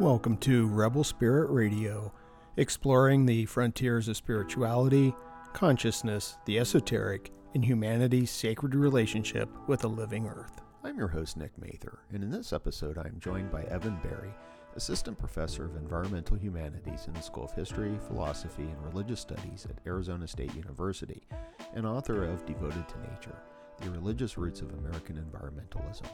Welcome to Rebel Spirit Radio, exploring the frontiers of spirituality, consciousness, the esoteric, and humanity's sacred relationship with the living earth. I'm your host, Nick Mather, and in this episode, I am joined by Evan Berry, Assistant Professor of Environmental Humanities in the School of History, Philosophy, and Religious Studies at Arizona State University, and author of Devoted to Nature The Religious Roots of American Environmentalism.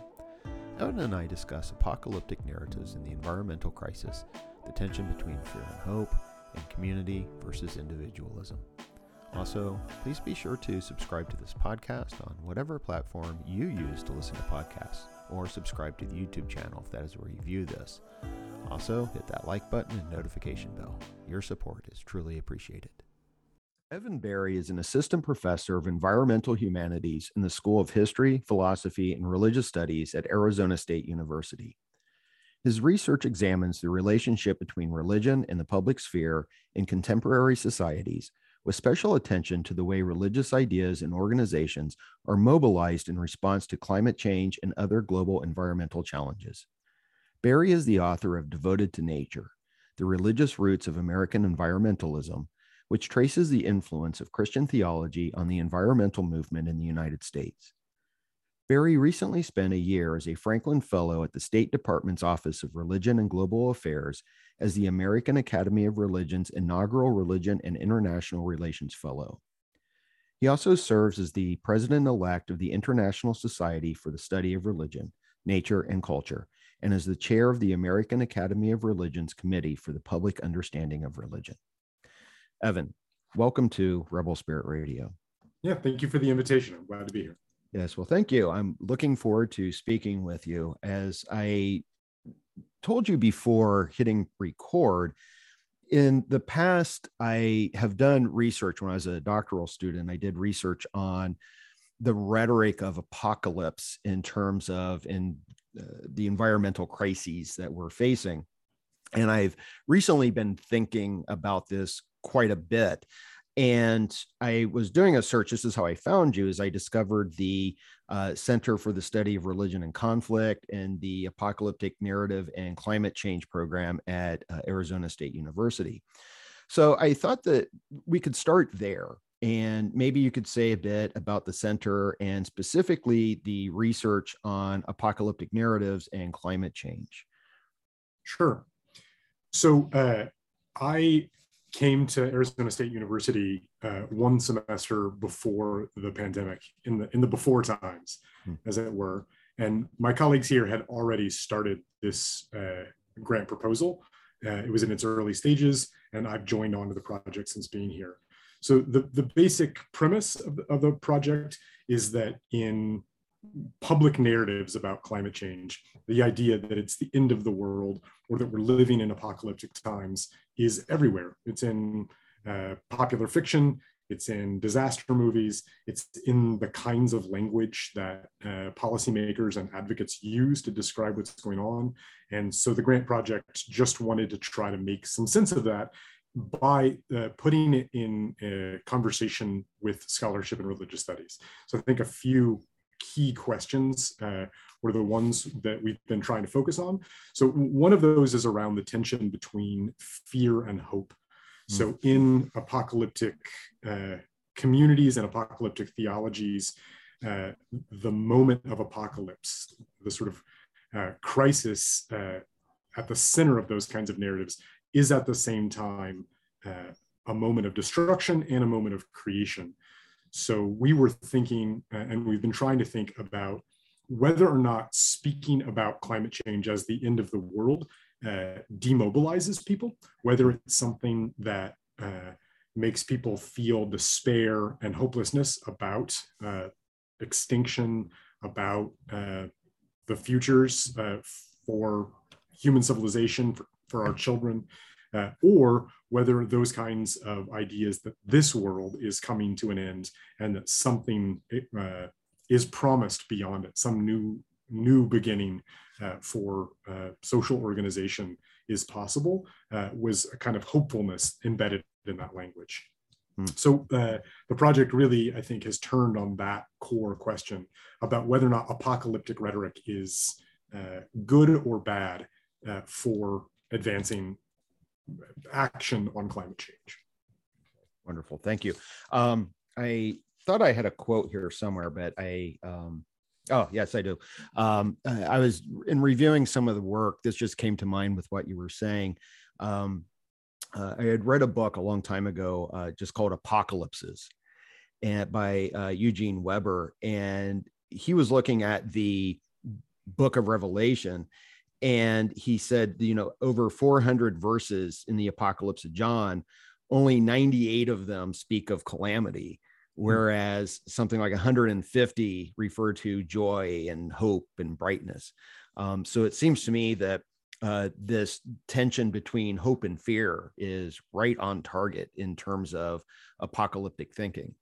Evan and I discuss apocalyptic narratives in the environmental crisis, the tension between fear and hope, and community versus individualism. Also, please be sure to subscribe to this podcast on whatever platform you use to listen to podcasts, or subscribe to the YouTube channel if that is where you view this. Also, hit that like button and notification bell. Your support is truly appreciated. Evan Berry is an assistant professor of environmental humanities in the School of History, Philosophy, and Religious Studies at Arizona State University. His research examines the relationship between religion and the public sphere in contemporary societies, with special attention to the way religious ideas and organizations are mobilized in response to climate change and other global environmental challenges. Berry is the author of Devoted to Nature The Religious Roots of American Environmentalism which traces the influence of Christian theology on the environmental movement in the United States. Berry recently spent a year as a Franklin Fellow at the State Department's Office of Religion and Global Affairs as the American Academy of Religion's inaugural Religion and International Relations Fellow. He also serves as the president elect of the International Society for the Study of Religion, Nature, and Culture, and is the chair of the American Academy of Religion's Committee for the Public Understanding of Religion. Evan, welcome to Rebel Spirit Radio. Yeah, thank you for the invitation. I'm glad to be here. Yes, well, thank you. I'm looking forward to speaking with you. As I told you before hitting record, in the past, I have done research when I was a doctoral student. I did research on the rhetoric of apocalypse in terms of in uh, the environmental crises that we're facing. And I've recently been thinking about this quite a bit. And i was doing a search this is how i found you Is i discovered the uh, center for the study of religion and conflict and the apocalyptic narrative and climate change program at uh, arizona state university. So i thought that we could start there and maybe you could say a bit about the center and specifically the research on apocalyptic narratives and climate change. Sure. So uh, i came to Arizona State University uh, one semester before the pandemic, in the in the before times, hmm. as it were. And my colleagues here had already started this uh, grant proposal. Uh, it was in its early stages, and I've joined onto the project since being here. So the, the basic premise of the, of the project is that in public narratives about climate change, the idea that it's the end of the world or that we're living in apocalyptic times is everywhere. It's in uh, popular fiction, it's in disaster movies, it's in the kinds of language that uh, policymakers and advocates use to describe what's going on. And so the grant project just wanted to try to make some sense of that by uh, putting it in conversation with scholarship and religious studies. So I think a few key questions uh, were the ones that we've been trying to focus on. So one of those is around the tension between fear and hope. Mm. So in apocalyptic uh, communities and apocalyptic theologies, uh, the moment of apocalypse, the sort of uh, crisis uh, at the center of those kinds of narratives, is at the same time uh, a moment of destruction and a moment of creation. So we were thinking, and we've been trying to think about whether or not speaking about climate change as the end of the world uh, demobilizes people, whether it's something that uh, makes people feel despair and hopelessness about uh, extinction, about uh, the futures uh, for human civilization, for, for our children, uh, or whether those kinds of ideas that this world is coming to an end and that something uh, is promised beyond it, some new new beginning uh, for uh, social organization is possible, uh, was a kind of hopefulness embedded in that language. Hmm. So uh, the project really, I think, has turned on that core question about whether or not apocalyptic rhetoric is good or bad for advancing action on climate change. Wonderful, thank you. Um, I thought I had a quote here somewhere, but I um, oh yes, I do. Um, I was in reviewing some of the work. This just came to mind with what you were saying. Um, uh, I had read a book a long time ago, uh, just called Apocalypses, and by uh, Eugene Weber, and he was looking at the book of Revelation, and he said, you know, over 400 verses in the Apocalypse of John, only 98 of them speak of calamity, hmm. whereas something like 150 refer to joy and hope and brightness. Um, so it seems to me that uh, this tension between hope and fear is right on target in terms of apocalyptic thinking.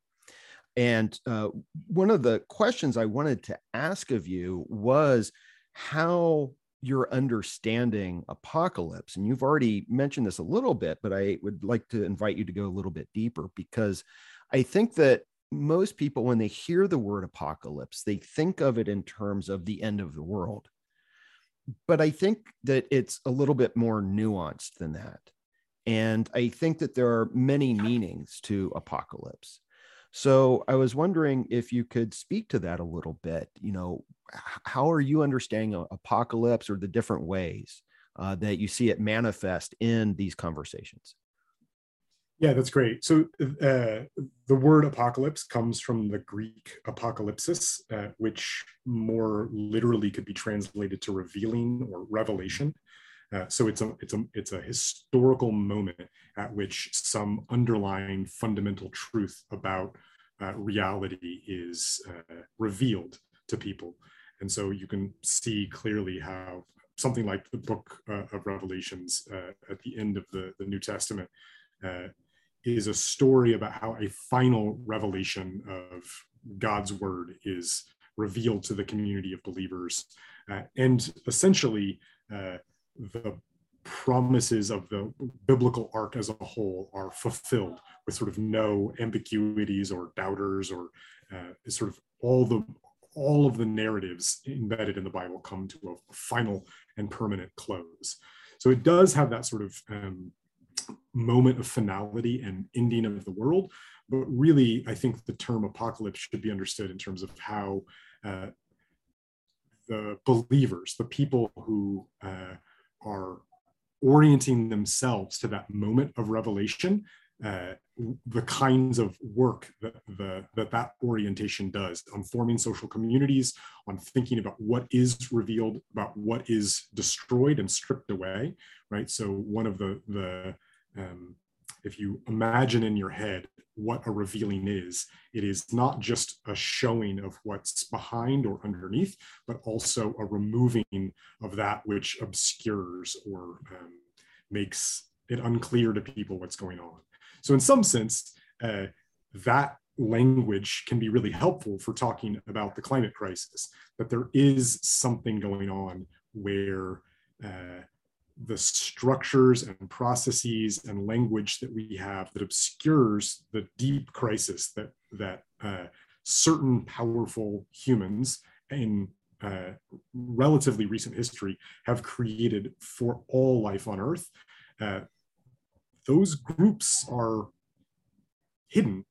And uh, one of the questions I wanted to ask of you was how you're understanding apocalypse. And you've already mentioned this a little bit, but I would like to invite you to go a little bit deeper because I think that most people, when they hear the word apocalypse, they think of it in terms of the end of the world but I think that it's a little bit more nuanced than that. And I think that there are many meanings to apocalypse. So I was wondering if you could speak to that a little bit. You know, how are you understanding apocalypse or the different ways uh, that you see it manifest in these conversations? Yeah, that's great. So uh, the word apocalypse comes from the Greek apocalypsis, uh, which more literally could be translated to revealing or revelation. Uh, so it's a it's a it's a historical moment at which some underlying fundamental truth about uh, reality is uh, revealed to people, and so you can see clearly how something like the book uh, of Revelations at the end of the the New Testament is a story about how a final revelation of God's word is revealed to the community of believers. Uh, and essentially, uh, the promises of the biblical arc as a whole are fulfilled with sort of no ambiguities or doubters or uh, sort of all the all of the narratives embedded in the bible come to a final and permanent close so it does have that sort of um, moment of finality and ending of the world. But really, I think the term apocalypse should be understood in terms of how uh, the believers, the people who uh, are orienting themselves to that moment of revelation, uh, the kinds of work that, the, that that orientation does on forming social communities, on thinking about what is revealed, about what is destroyed and stripped away, right? So one of the the um, if you imagine in your head what a revealing is, it is not just a showing of what's behind or underneath, but also a removing of that which obscures or um, makes it unclear to people what's going on. So, in some sense, uh, that language can be really helpful for talking about the climate crisis, that there is something going on where uh, the structures and processes and language that we have that obscures the deep crisis that that uh, certain powerful humans in uh, relatively recent history have created for all life on Earth. Uh, those groups are hidden.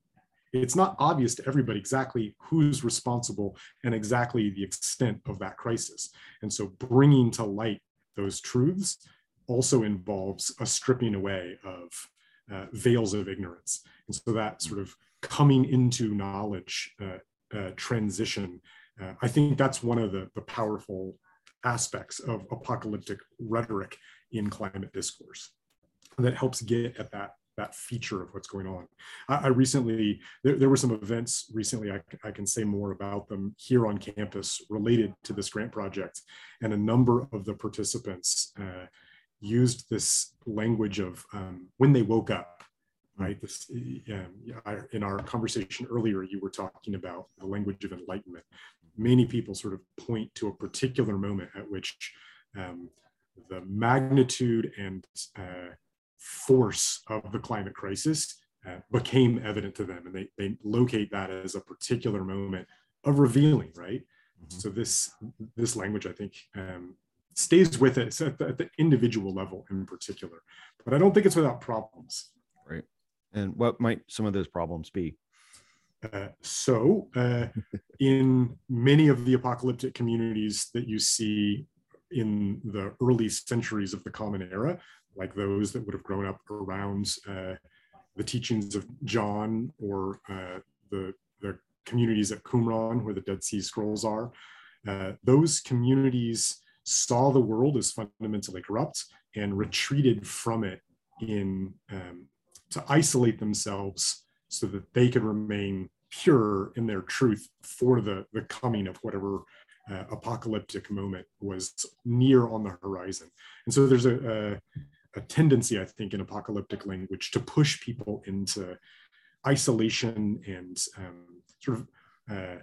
It's not obvious to everybody exactly who's responsible and exactly the extent of that crisis. And so bringing to light those truths also involves a stripping away of uh, veils of ignorance. And so that sort of coming into knowledge uh, uh, transition, uh, I think that's one of the, the powerful aspects of apocalyptic rhetoric in climate discourse that helps get at that that feature of what's going on. I, I recently, there, there, were some events recently, I, I, can say more about them here on campus related to this grant project. And a number of the participants uh, used this language of um, when they woke up, right? This, um, in our conversation earlier, you were talking about the language of enlightenment. Many people sort of point to a particular moment at which um, the magnitude and uh, force of the climate crisis uh, became evident to them, and they, they locate that as a particular moment of revealing, right? Mm-hmm. So this this language, I think, um, stays with us at the, at the individual level in particular. But I don't think it's without problems. Right. And what might some of those problems be? Uh, so, uh, in many of the apocalyptic communities that you see in the early centuries of the Common Era, like those that would have grown up around uh, the teachings of John or uh, the, the communities at Qumran, where the Dead Sea Scrolls are, uh, those communities saw the world as fundamentally corrupt and retreated from it in um, to isolate themselves so that they could remain pure in their truth for the, the coming of whatever uh, apocalyptic moment was near on the horizon. And so there's a, a, a, tendency, I think, in apocalyptic language to push people into isolation and um, sort of uh,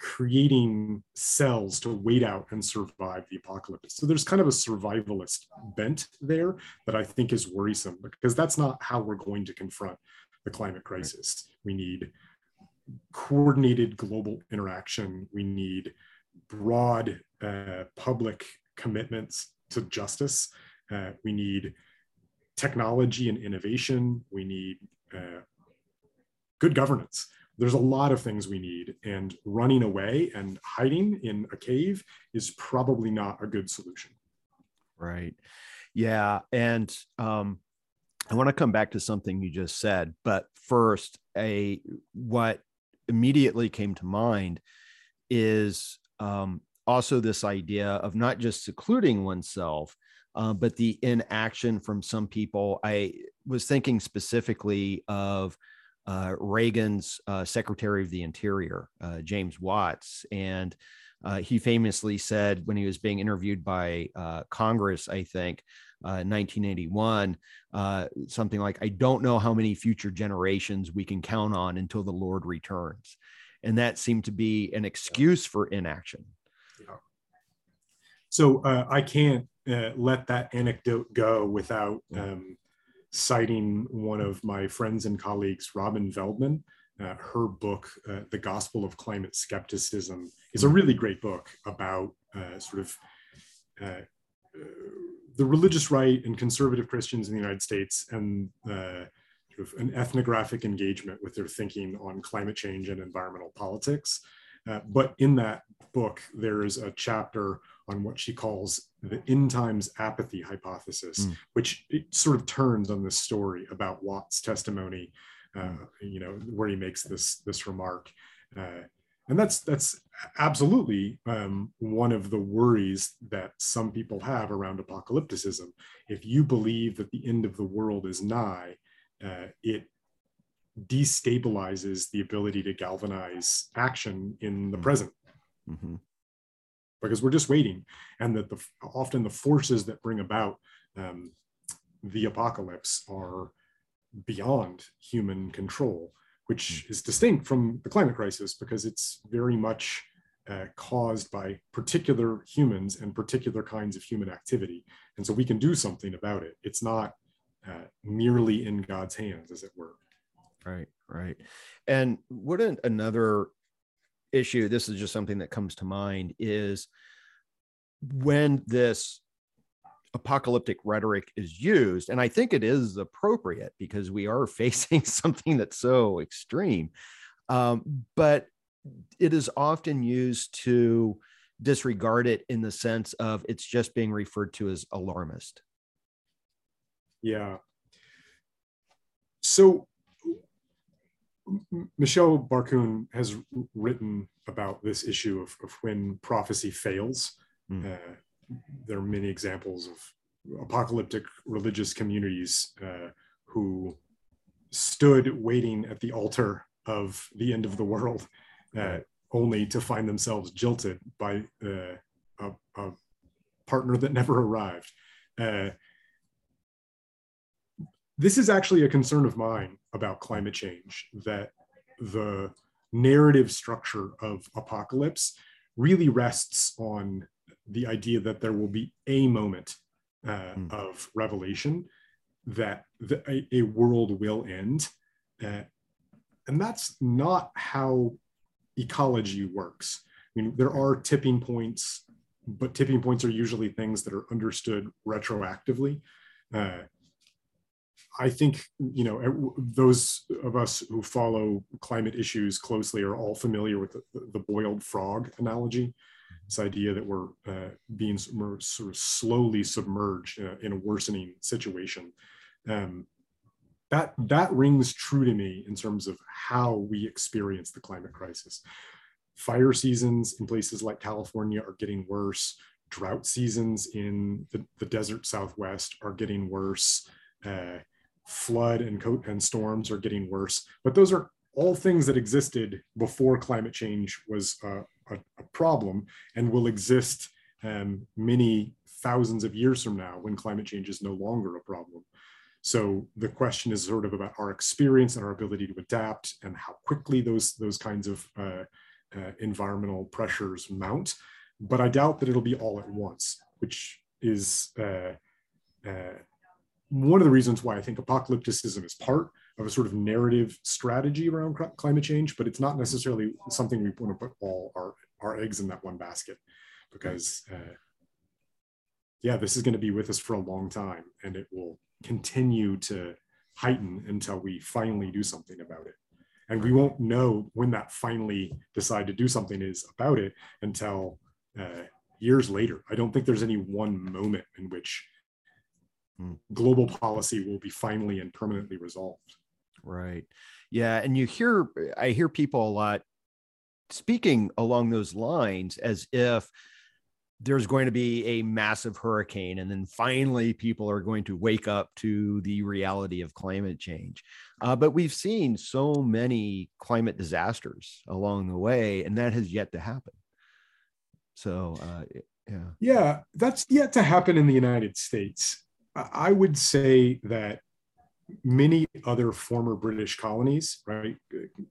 creating cells to wait out and survive the apocalypse. So there's kind of a survivalist bent there that I think is worrisome because that's not how we're going to confront the climate crisis. We need coordinated global interaction. We need broad uh, public commitments to justice. Uh, we need technology and innovation. We need uh, good governance. There's a lot of things we need, and running away and hiding in a cave is probably not a good solution. Right. Yeah. And um, I want to come back to something you just said, but first, a what immediately came to mind is um, also this idea of not just secluding oneself, uh, but the inaction from some people. I was thinking specifically of uh, Reagan's uh, Secretary of the Interior, uh, James Watts, and uh, he famously said when he was being interviewed by uh, Congress, I think, 1981, something like, "I don't know how many future generations we can count on until the Lord returns." and that seemed to be an excuse for inaction. Yeah. So uh, I can't uh, let that anecdote go without um, citing one of my friends and colleagues, Robin Veldman. Uh, her book, uh, The Gospel of Climate Skepticism, is a mm-hmm. really great book about uh, sort of uh, the religious right and conservative Christians in the United States and of an ethnographic engagement with their thinking on climate change and environmental politics. Uh, but in that book, there is a chapter on what she calls the end times apathy hypothesis, mm. which sort of turns on this story about Watt's testimony, uh, you know, where he makes this this remark. Uh, and that's that's absolutely um, one of the worries that some people have around apocalypticism. If you believe that the end of the world is nigh, uh, it destabilizes the ability to galvanize action in the mm-hmm. present mm-hmm. Because we're just waiting and that the often the forces that bring about um, the apocalypse are beyond human control which mm-hmm. is distinct from the climate crisis because it's very much uh, caused by particular humans and particular kinds of human activity and so we can do something about it it's not uh, merely in God's hands, as it were. Right, right. And wouldn't another issue, this is just something that comes to mind, is when this apocalyptic rhetoric is used, and I think it is appropriate because we are facing something that's so extreme, um, but it is often used to disregard it in the sense of it's just being referred to as alarmist yeah. So Michelle Barkun has written about this issue of, of when prophecy fails. Mm. Uh, there are many examples of apocalyptic religious communities uh, who stood waiting at the altar of the end of the world, uh, only to find themselves jilted by uh, a, a, partner that never arrived. Uh, this is actually a concern of mine about climate change that the narrative structure of apocalypse really rests on the idea that there will be a moment uh, mm. of revelation that the, a, a, world will end uh, and that's not how ecology works i mean there are tipping points but tipping points are usually things that are understood retroactively. Uh, I think you know those of us who follow climate issues closely are all familiar with the, the boiled frog analogy. This idea that we're uh, being we're sort of slowly submerged uh, in a worsening situation. Um, that that rings true to me in terms of how we experience the climate crisis. Fire seasons in places like California are getting worse. Drought seasons in the, the desert Southwest are getting worse. Uh, flood and, co- and storms are getting worse. But those are all things that existed before climate change was a, a, problem and will exist um, many thousands of years from now when climate change is no longer a problem. So the question is sort of about our experience and our ability to adapt and how quickly those, those kinds of uh, uh, environmental pressures mount. But I doubt that it'll be all at once, which is uh, uh one of the reasons why I think apocalypticism is part of a sort of narrative strategy around climate change, but it's not necessarily something we want to put all our, our eggs in that one basket because, uh, yeah, this is going to be with us for a long time and it will continue to heighten until we finally do something about it. And we won't know when that finally decide to do something is about it until uh, years later. I don't think there's any one moment in which Global policy will be finally and permanently resolved. Right. Yeah. And you hear, I hear people a lot speaking along those lines as if there's going to be a massive hurricane and then finally people are going to wake up to the reality of climate change uh, but we've seen so many climate disasters along the way and that has yet to happen so uh, yeah yeah that's yet to happen in the united states I would say that many other former British colonies, right,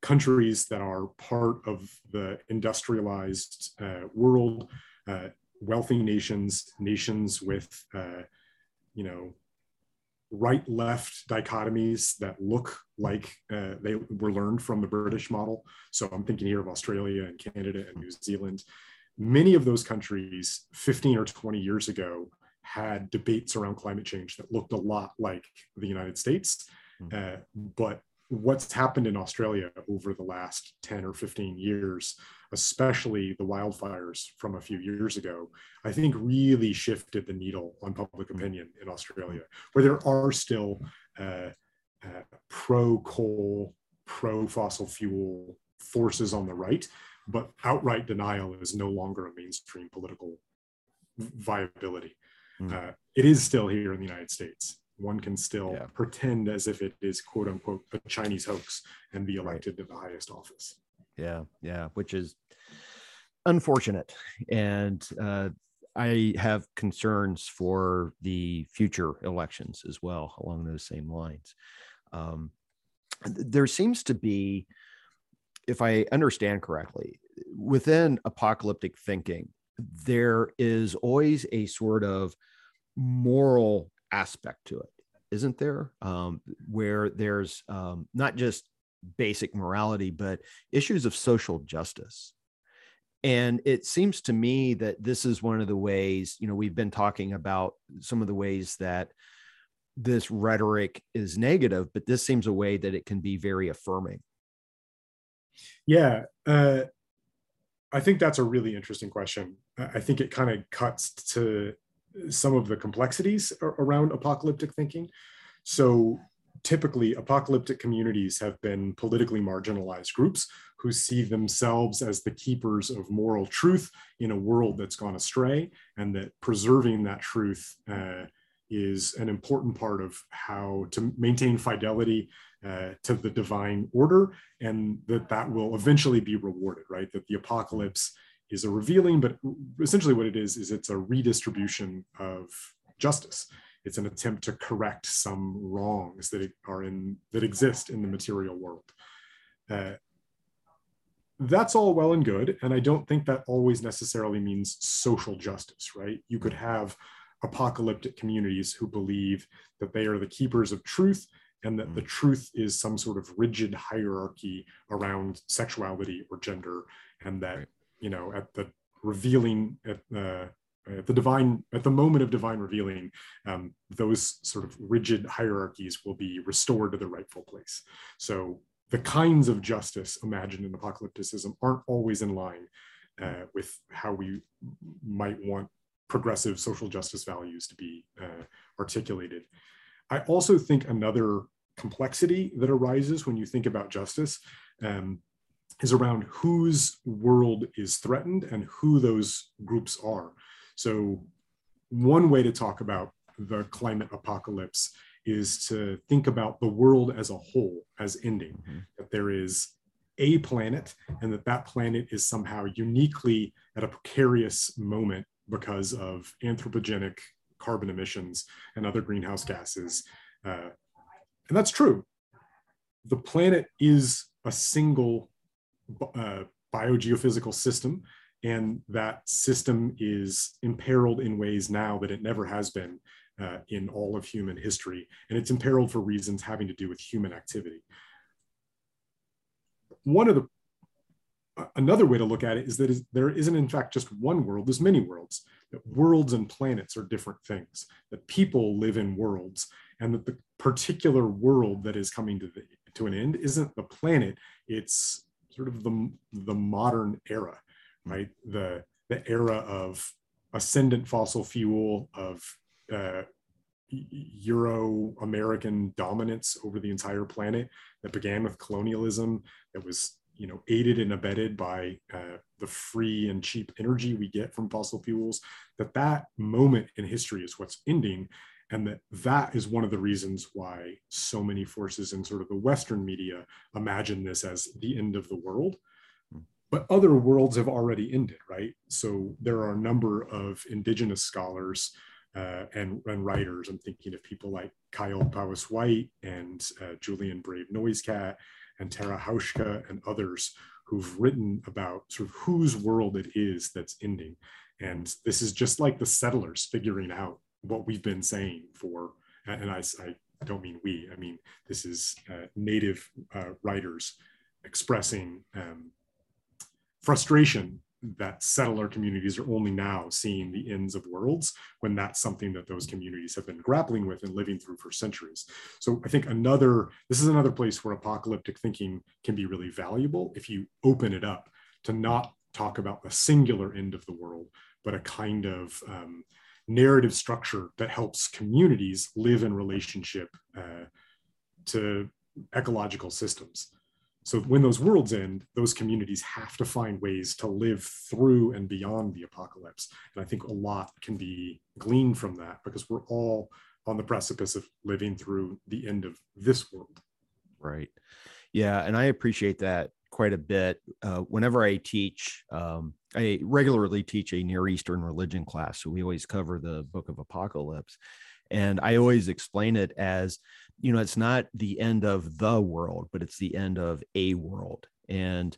countries that are part of the industrialized uh, world, uh, wealthy nations, nations with, uh, you know, right-left dichotomies that look like uh, they were learned from the British model. So I'm thinking here of Australia and Canada and New Zealand. Many of those countries 15 or 20 years ago had debates around climate change that looked a lot like the United States. Mm-hmm. Uh, but what's happened in Australia over the last 10 or 15 years, especially the wildfires from a few years ago, I think really shifted the needle on public opinion in Australia, where there are still uh, uh, pro coal, pro fossil fuel forces on the right, but outright denial is no longer a mainstream political viability. Mm. Uh, it is still here in the United States. One can still yeah. pretend as if it is quote unquote a Chinese hoax and be elected right. to the highest office. Yeah, yeah, which is unfortunate. And uh, I have concerns for the future elections as well along those same lines. Um, there seems to be, if I understand correctly, within apocalyptic thinking, there is always a sort of moral aspect to it, isn't there? Um, where there's um, not just basic morality, but issues of social justice. And it seems to me that this is one of the ways, you know, we've been talking about some of the ways that this rhetoric is negative, but this seems a way that it can be very affirming. Yeah. Uh, I think that's a really interesting question. I think it kind of cuts to some of the complexities around apocalyptic thinking. So typically apocalyptic communities have been politically marginalized groups who see themselves as the keepers of moral truth in a world that's gone astray and that preserving that truth uh, is an important part of how to maintain fidelity uh, to the divine order and that that will eventually be rewarded right that the apocalypse is a revealing, but essentially what it is, is it's a redistribution of justice. It's an attempt to correct some wrongs that are in that exist in the material world. Uh, that's all well and good, and I don't think that always necessarily means social justice, right? You could have apocalyptic communities who believe that they are the keepers of truth and that the mm. truth is some sort of rigid hierarchy around sexuality or gender, and that right you know, at the revealing at uh, at the divine at the moment of divine revealing um, those sort of rigid hierarchies will be restored to their rightful place so the kinds of justice imagined in apocalypticism aren't always in line uh, with how we might want progressive social justice values to be uh, articulated i also think another complexity that arises when you think about justice um, is around whose world is threatened and who those groups are. So, one way to talk about the climate apocalypse is to think about the world as a whole as ending, mm-hmm. that there is a planet and that that planet is somehow uniquely at a precarious moment because of anthropogenic carbon emissions and other greenhouse gases. Uh, and that's true. The planet is a single uh, biogeophysical system, and that system is imperiled in ways now that it never has been uh, in all of human history, and it's imperiled for reasons having to do with human activity. One of the another way to look at it is that there isn't in fact just one world. There's many worlds. That worlds and planets are different things. That people live in worlds and that the particular world that is coming to the to an end isn't the planet. It's sort of the, the modern era, right? The, the era of ascendant fossil fuel, of uh, Euro American dominance over the entire planet that began with colonialism, that was you know aided and abetted by uh, the free and cheap energy we get from fossil fuels. That that moment in history is what's ending, and that that is one of the reasons why so many forces in sort of the western media imagine this as the end of the world hmm. but other worlds have already ended right so there are a number of indigenous scholars uh, and, and writers i'm thinking of people like kyle Powys Whyte and uh, julian brave noisecat and tara Houska and others who've written about sort of whose world it is that's ending. And this is just like the settlers figuring out what we've been saying for, and I, I don't mean we, I mean, this is uh, native uh, writers expressing um, frustration that settler communities are only now seeing the ends of worlds when that's something that those communities have been grappling with and living through for centuries. So I think another, this is another place where apocalyptic thinking can be really valuable if you open it up to not talk about the singular end of the world, but a kind of um, narrative structure that helps communities live in relationship uh, to ecological systems. So when those worlds end, those communities have to find ways to live through and beyond the apocalypse. And I think a lot can be gleaned from that because we're all on the precipice of living through the end of this world. Right. Yeah. And I appreciate that quite a bit. Uh, whenever I teach, um, I regularly teach a Near Eastern religion class. So we always cover the book of Apocalypse. And I always explain it as, you know, it's not the end of the world, but it's the end of a world. And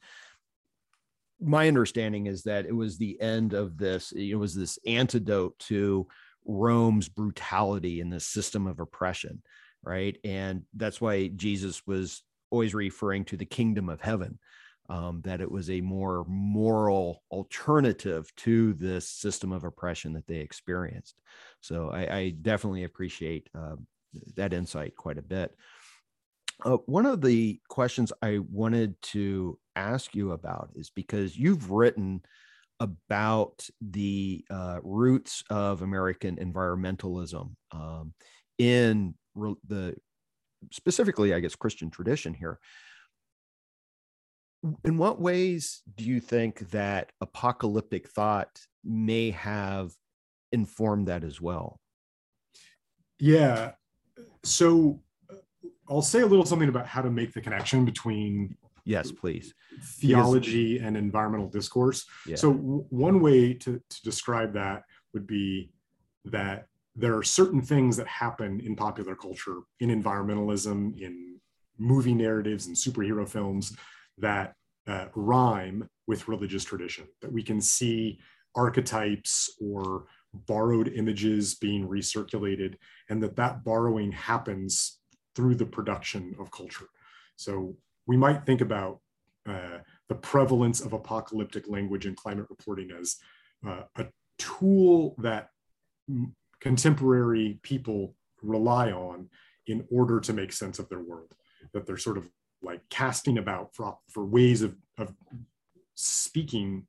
my understanding is that it was the end of this, it was this antidote to Rome's brutality and the system of oppression, right? And that's why Jesus was always referring to the kingdom of heaven um, that it was a more moral alternative to this system of oppression that they experienced. So I, I definitely appreciate uh, that insight quite a bit. Uh, one of the questions I wanted to ask you about is because you've written about the uh, roots of American environmentalism um, in re- the specifically, I guess, Christian tradition here in what ways do you think that apocalyptic thought may have informed that as well yeah so uh, i'll say a little something about how to make the connection between yes please theology because, and environmental discourse yeah. so w- one way to, to describe that would be that there are certain things that happen in popular culture in environmentalism in movie narratives and superhero films that uh, rhyme with religious tradition, that we can see archetypes or borrowed images being recirculated, and that that borrowing happens through the production of culture. So we might think about uh, the prevalence of apocalyptic language in climate reporting as uh, a tool that contemporary people rely on in order to make sense of their world that they're sort of like casting about for, for ways of, of speaking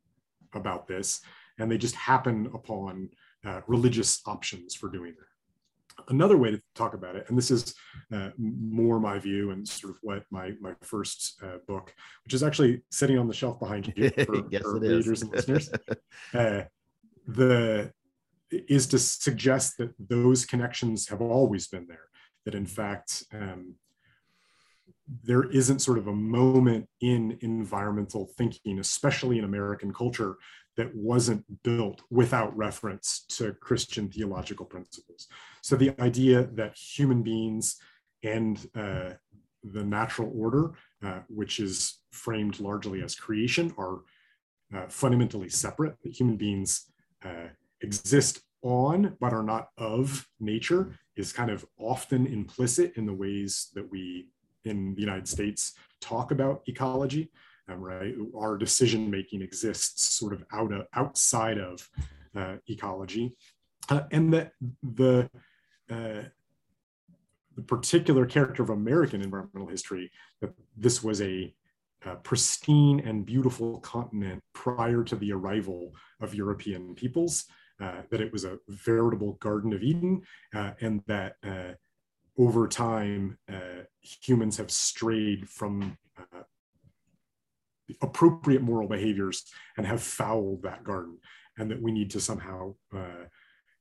about this and they just happen upon uh, religious options for doing that another way to talk about it, and this is uh, more my view and sort of what my my first uh, book, which is actually sitting on the shelf behind you for, yes, for readers and listeners, uh, the is to suggest that those connections have always been there. That in fact. Um, there isn't sort of a moment in environmental thinking, especially in American culture, that wasn't built without reference to Christian theological principles. So the idea that human beings and uh, the natural order, uh, which is framed largely as creation, are uh, fundamentally separate. That human beings uh, exist on but are not of nature is kind of often implicit in the ways that we in the United States talk about ecology um, right? Our decision making exists sort of out of, outside of uh, ecology, uh, and that the uh, the particular character of American environmental history that this was a pristine and beautiful continent prior to the arrival of European peoples. Uh, that it was a veritable Garden of Eden, uh, and that uh, over time humans have strayed from appropriate moral behaviors and have fouled that garden and that we need to somehow uh,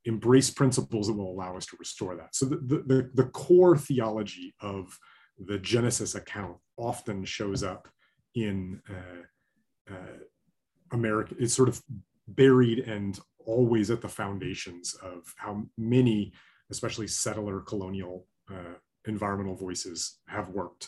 embrace principles that will allow us to restore that. So the, the, the core theology of the genesis account often shows up in uh, uh, america it's sort of buried and always at the foundations of how many especially settler colonial uh, environmental voices have worked.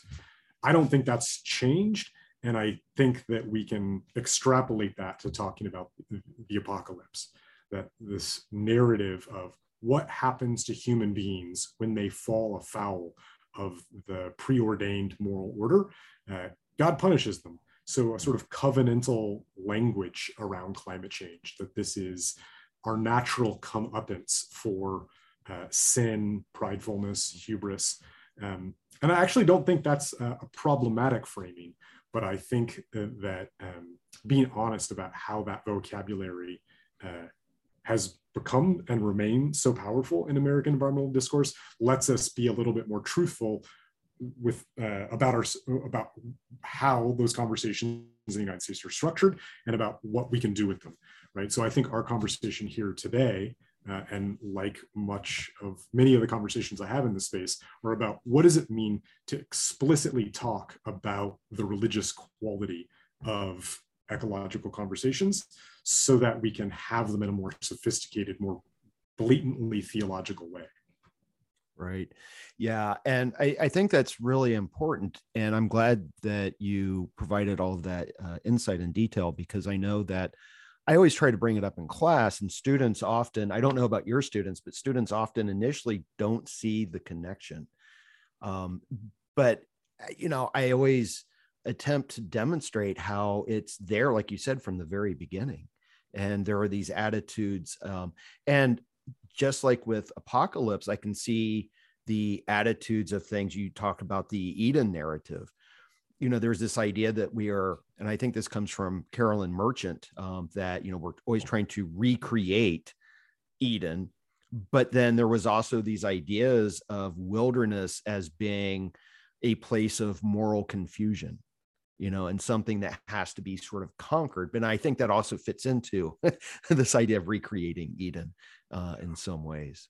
I don't think that's changed and I think that we can extrapolate that to talking about the apocalypse, that this narrative of what happens to human beings when they fall afoul of the preordained moral order, uh, God punishes them. So, a sort of covenantal language around climate change that this is our natural comeuppance for uh, sin, pridefulness, hubris. Um, and I actually don't think that's a, a problematic framing but I think that um, being honest about how that vocabulary uh, has become and remain so powerful in American environmental discourse lets us be a little bit more truthful with uh, about our about how those conversations in the United States are structured and about what we can do with them, right? So I think our conversation here today uh, and like much of many of the conversations I have in this space, are about what does it mean to explicitly talk about the religious quality of ecological conversations so that we can have them in a more sophisticated, more blatantly theological way. Right. Yeah. And I, I, think that's really important. And I'm glad that you provided all of that uh, insight and detail because I know that I always try to bring it up in class, and students often, I don't know about your students, but students often initially don't see the connection. Um, but, uh, you know, I always attempt to demonstrate how it's there, like you said, from the very beginning. And there are these attitudes. Um, and just like with Apocalypse, I can see the attitudes of things you talk about the Eden narrative you know, there's this idea that we are, and I think this comes from Carolyn Merchant, um, that, you know, we're always trying to recreate Eden. But then there was also these ideas of wilderness as being a place of moral confusion, you know, and something that has to be sort of conquered. But I think that also fits into this idea of recreating Eden uh, in some ways.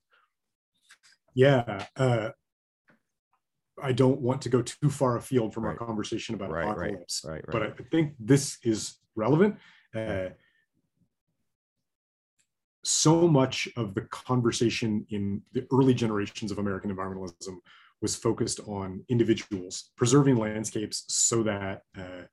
Yeah. Uh, I don't want to go too far afield from right. our conversation about right, apocalypse, right, but I think this is relevant. Uh, so much of the conversation in the early generations of American environmentalism was focused on individuals preserving landscapes so that uh,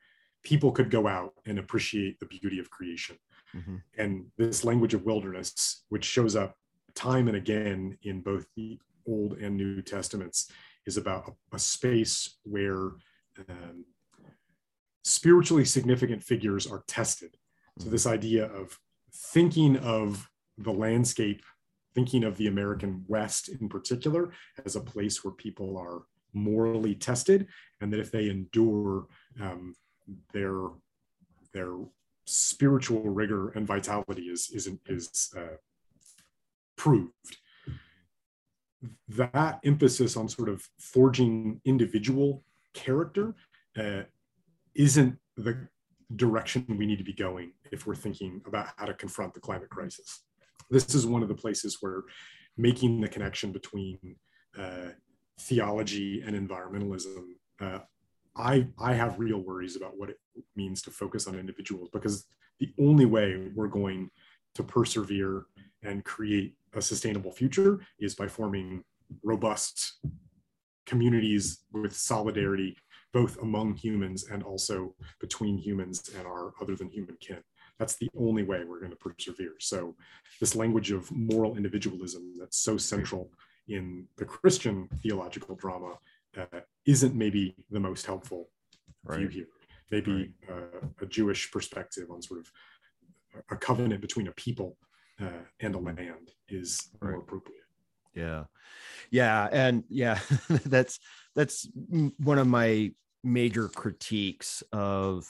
people could go out and appreciate the beauty of creation. Mm-hmm. And this language of wilderness, which shows up time and again in both the Old and New Testaments, is about a, a space where um, spiritually significant figures are tested. So, mm-hmm. this idea of thinking of the landscape, thinking of the American West in particular as a place where people are morally tested, and that if they endure um, their their spiritual rigor and vitality is is is uh, proved. That emphasis on sort of forging individual character uh, isn't the direction we need to be going if we're thinking about how to confront the climate crisis. This is one of the places where making the connection between uh, theology and environmentalism, uh, I, I have real worries about what it means to focus on individuals because the only way we're going to persevere and create a sustainable future is by forming robust communities with solidarity both among humans and also between humans and our other than human kin. That's the only way we're going to persevere. So, this language of moral individualism that's so central in the Christian theological drama uh, isn't maybe the most helpful right. view here. Maybe right. uh, a Jewish perspective on sort of a covenant between a people uh, and a land is right. more appropriate. Yeah, yeah, and yeah, that's that's one of my major critiques of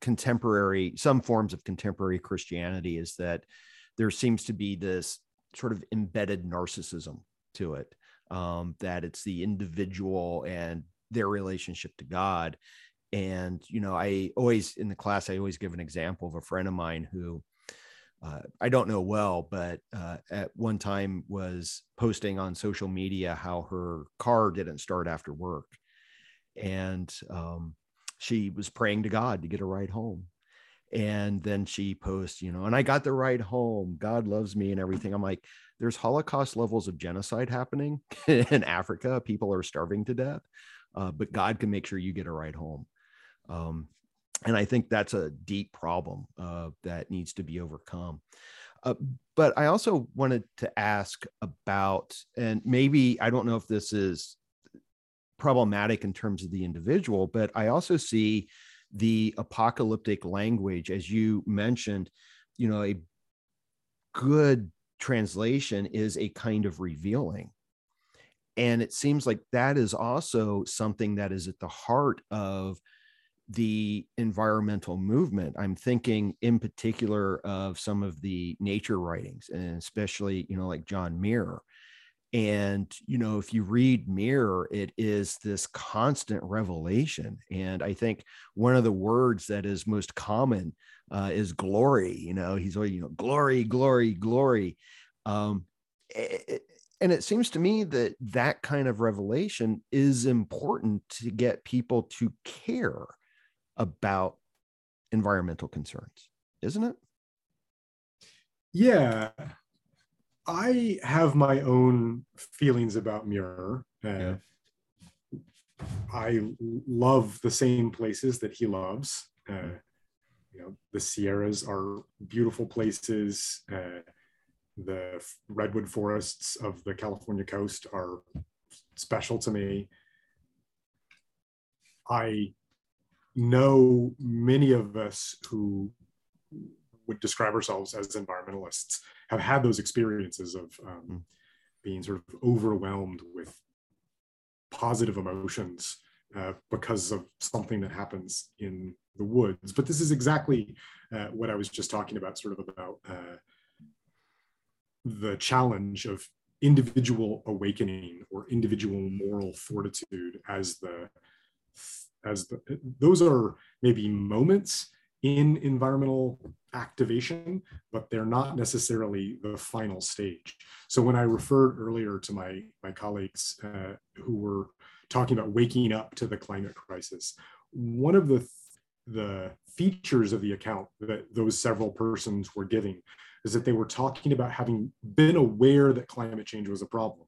contemporary some forms of contemporary christianity is that there seems to be this sort of embedded narcissism to it um, that it's the individual and their relationship to god. And you know i always in the class i always give an example of a friend of mine who uh, I don't know well, but uh, at one time was posting on social media how her car didn't start after work, and um, she was praying to God to get a ride home. And then she posts, you know, and I got the ride home. God loves me and everything. I'm like, there's Holocaust levels of genocide happening in Africa. People are starving to death, uh, but God can make sure you get a ride home. Um, and I think that's a deep problem uh, that needs to be overcome. Uh, but I also wanted to ask about, and maybe I don't know if this is problematic in terms of the individual, but I also see the apocalyptic language, as you mentioned, you know, a good translation is a kind of revealing. And it seems like that is also something that is at the heart of the environmental movement. I'm thinking in particular of some of the nature writings, and especially, you know, like John Muir. And, you know, if you read Muir, it is this constant revelation. And I think one of the words that is most common uh, is glory. You know, he's always, you know, glory, glory, glory. Um, it, and it seems to me that that kind of revelation is important to get people to care about environmental concerns, isn't it? Yeah. I have my own feelings about Muir. Uh, yeah. I love the same places that he loves. Uh, you know, the Sierras are beautiful places. Uh, the redwood forests of the California coast are special to me. I know many of us who would describe ourselves as environmentalists have had those experiences of um, mm. being sort of overwhelmed with positive emotions uh, because of something that happens in the woods. But this is exactly uh, what I was just talking about, sort of about uh, the challenge of individual awakening or individual moral fortitude as the as the, those are maybe moments in environmental activation, but they're not necessarily the final stage. So when I referred earlier to my, my colleagues uh, who were talking about waking up to the climate crisis, one of the, the features of the account that those several persons were giving is that they were talking about having been aware that climate change was a problem,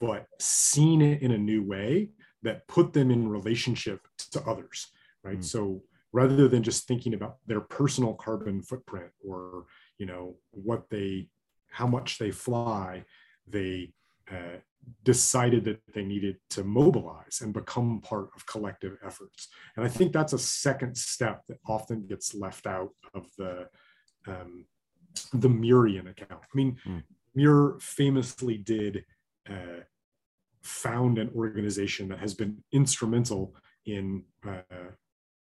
but seen it in a new way that put them in relationship to others, right? Mm. So rather than just thinking about their personal carbon footprint or you know what they how much they fly they uh, decided that they needed to mobilize and become part of collective efforts and i think that's a second step that often gets left out of the um, the Muirian account. I mean, mm. Muir famously did uh, found an organization that has been instrumental in uh,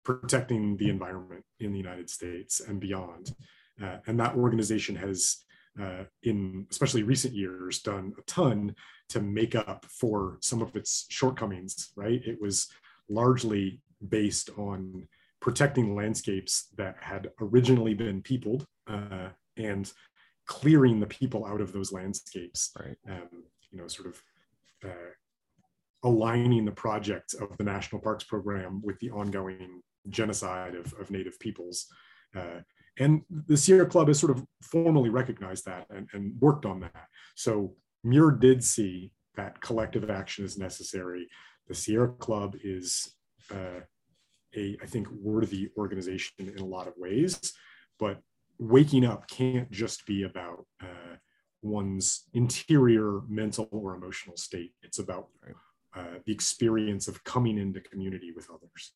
protecting the environment in the United States and beyond. Uh, and that organization has, uh, in especially recent years, done a ton to make up for some of its shortcomings, right? It was largely based on protecting landscapes that had originally been peopled uh, and clearing the people out of those landscapes. Right. Um, you know, sort of aligning the project of the National Parks Program with the ongoing genocide of, of Native peoples. Uh, and the Sierra Club has sort of formally recognized that and, and worked on that. So Muir did see that collective action is necessary. The Sierra Club is uh, a, I think, worthy organization in a lot of ways, but waking up can't just be about uh, one's interior mental or emotional state. It's about uh, the experience of coming into community with others.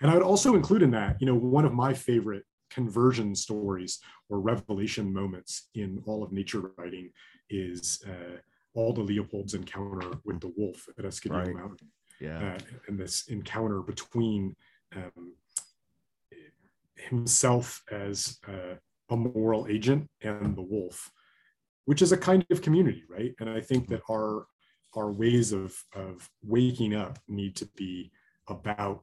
And I would also include in that, you know, one of my favorite conversion stories or revelation moments in all of nature writing is uh, the Leopold's encounter with the wolf at Escudilla right. Mountain. Yeah. Uh, and this encounter between um, himself as uh, a moral agent and the wolf, which is a kind of community, right? And I think that our our ways of of waking up need to be about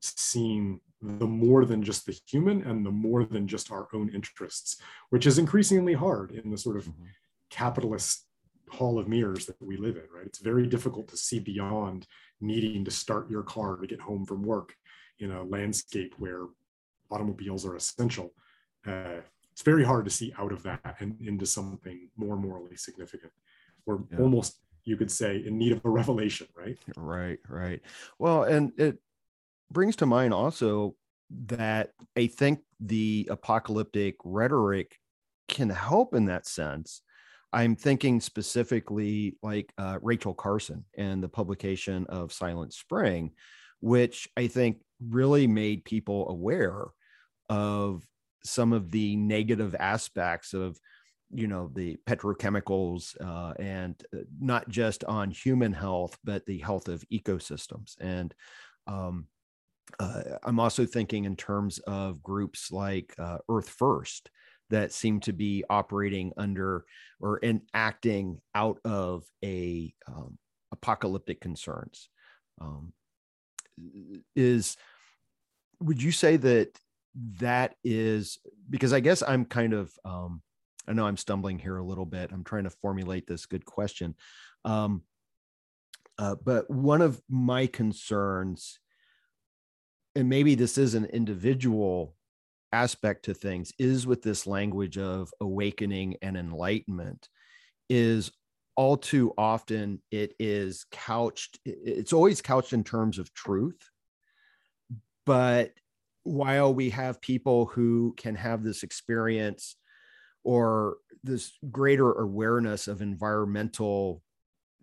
seeing the more than just the human and the more than just our own interests, which is increasingly hard in the sort of mm-hmm. capitalist hall of mirrors that we live in, right? It's very difficult to see beyond needing to start your car to get home from work in a landscape where automobiles are essential. Uh, it's very hard to see out of that and into something more morally significant. We're yeah. almost, you could say, in need of a revelation, right? Right, right. Well, and it brings to mind also that I think the apocalyptic rhetoric can help in that sense. I'm thinking specifically like uh, Rachel Carson and the publication of Silent Spring, which I think really made people aware of some of the negative aspects of you know the petrochemicals uh, and uh, not just on human health but the health of ecosystems. And um, uh, i'm also thinking in terms of groups like uh, earth first that seem to be operating under or enacting out of a um, apocalyptic concerns. Um, is would you say that that is because i guess i'm kind of um, i know i'm stumbling here a little bit. I'm trying to formulate this good question. Um, uh, but one of my concerns and maybe this is an individual aspect to things is with this language of awakening and enlightenment is all too often it is couched it's always couched in terms of truth but while we have people who can have this experience or this greater awareness of environmental